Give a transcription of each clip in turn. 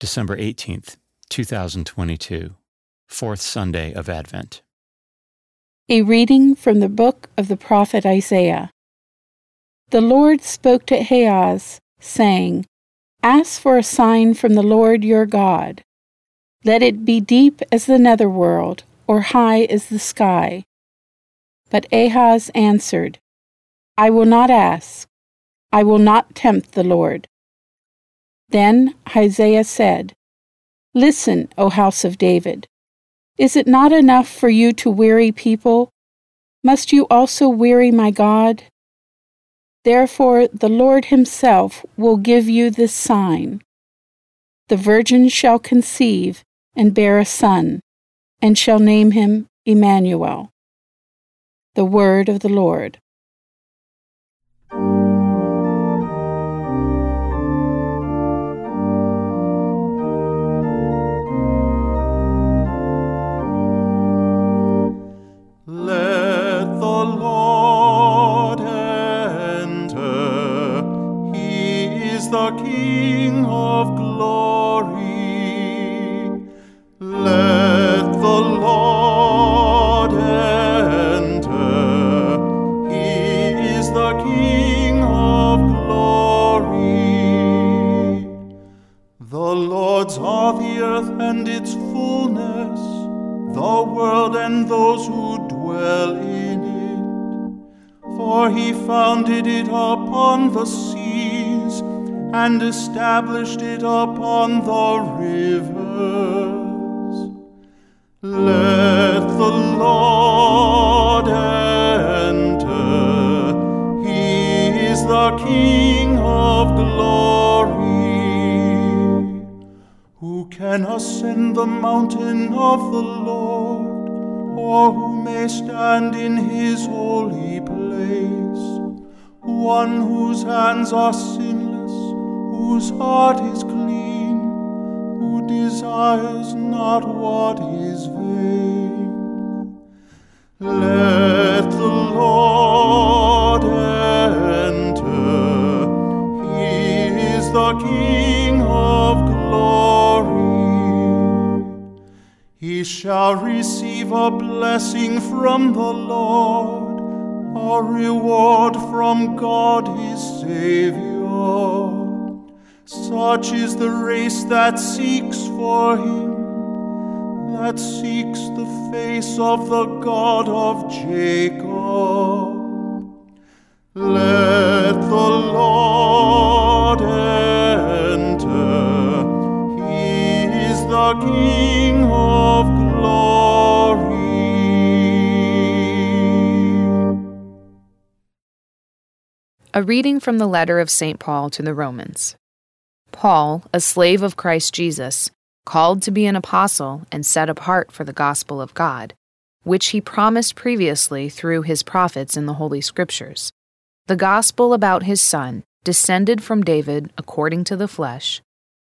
December 18th, 2022, fourth Sunday of Advent. A reading from the book of the prophet Isaiah. The Lord spoke to Ahaz, saying, Ask for a sign from the Lord your God. Let it be deep as the netherworld, or high as the sky. But Ahaz answered, I will not ask. I will not tempt the Lord. Then Isaiah said, Listen, O house of David. Is it not enough for you to weary people? Must you also weary my God? Therefore, the Lord Himself will give you this sign The virgin shall conceive and bear a son, and shall name him Emmanuel. The Word of the Lord. King of glory. Let the Lord enter. He is the King of glory. The Lord's are the earth and its fullness, the world and those who dwell in it. For he founded it upon the seas and established it upon the rivers. Let the Lord enter. He is the King of glory. Who can ascend the mountain of the Lord, or who may stand in his holy place? One whose hands are sinless whose heart is clean, who desires not what is vain. Let the Lord enter, He is the King of glory. He shall receive a blessing from the Lord, a reward from God his Savior. Such is the race that seeks for him, that seeks the face of the God of Jacob. Let the Lord enter, he is the King of glory. A reading from the letter of St. Paul to the Romans. Paul, a slave of Christ Jesus, called to be an apostle and set apart for the gospel of God, which he promised previously through his prophets in the Holy Scriptures, the gospel about his Son, descended from David according to the flesh,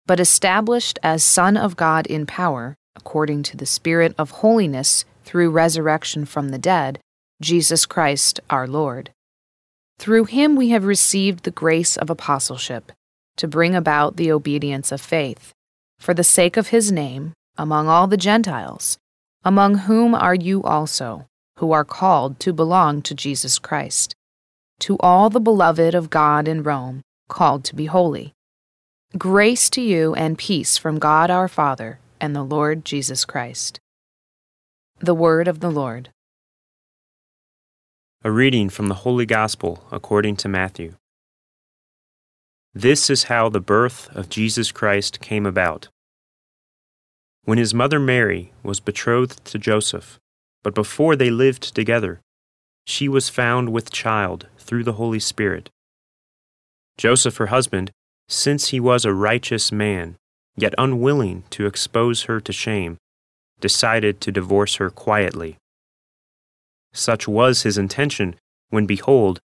but established as Son of God in power, according to the Spirit of holiness through resurrection from the dead, Jesus Christ our Lord. Through him we have received the grace of apostleship to bring about the obedience of faith, for the sake of his name, among all the Gentiles, among whom are you also, who are called to belong to Jesus Christ. To all the beloved of God in Rome, called to be holy. Grace to you and peace from God our Father and the Lord Jesus Christ. The Word of the Lord. A reading from the Holy Gospel according to Matthew. This is how the birth of Jesus Christ came about. When his mother Mary was betrothed to Joseph, but before they lived together, she was found with child through the Holy Spirit. Joseph, her husband, since he was a righteous man, yet unwilling to expose her to shame, decided to divorce her quietly. Such was his intention when, behold,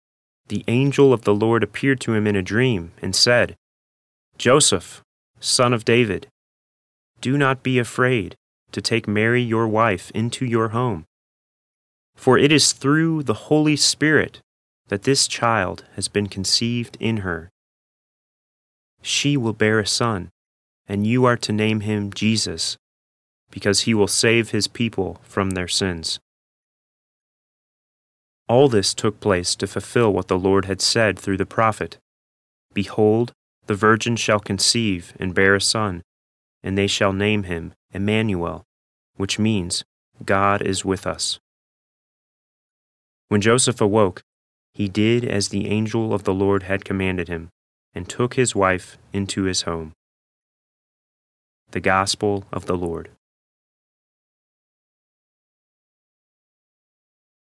the angel of the Lord appeared to him in a dream and said, Joseph, son of David, do not be afraid to take Mary your wife into your home, for it is through the Holy Spirit that this child has been conceived in her. She will bear a son, and you are to name him Jesus, because he will save his people from their sins. All this took place to fulfill what the Lord had said through the prophet Behold, the virgin shall conceive and bear a son, and they shall name him Emmanuel, which means God is with us. When Joseph awoke, he did as the angel of the Lord had commanded him, and took his wife into his home. The Gospel of the Lord.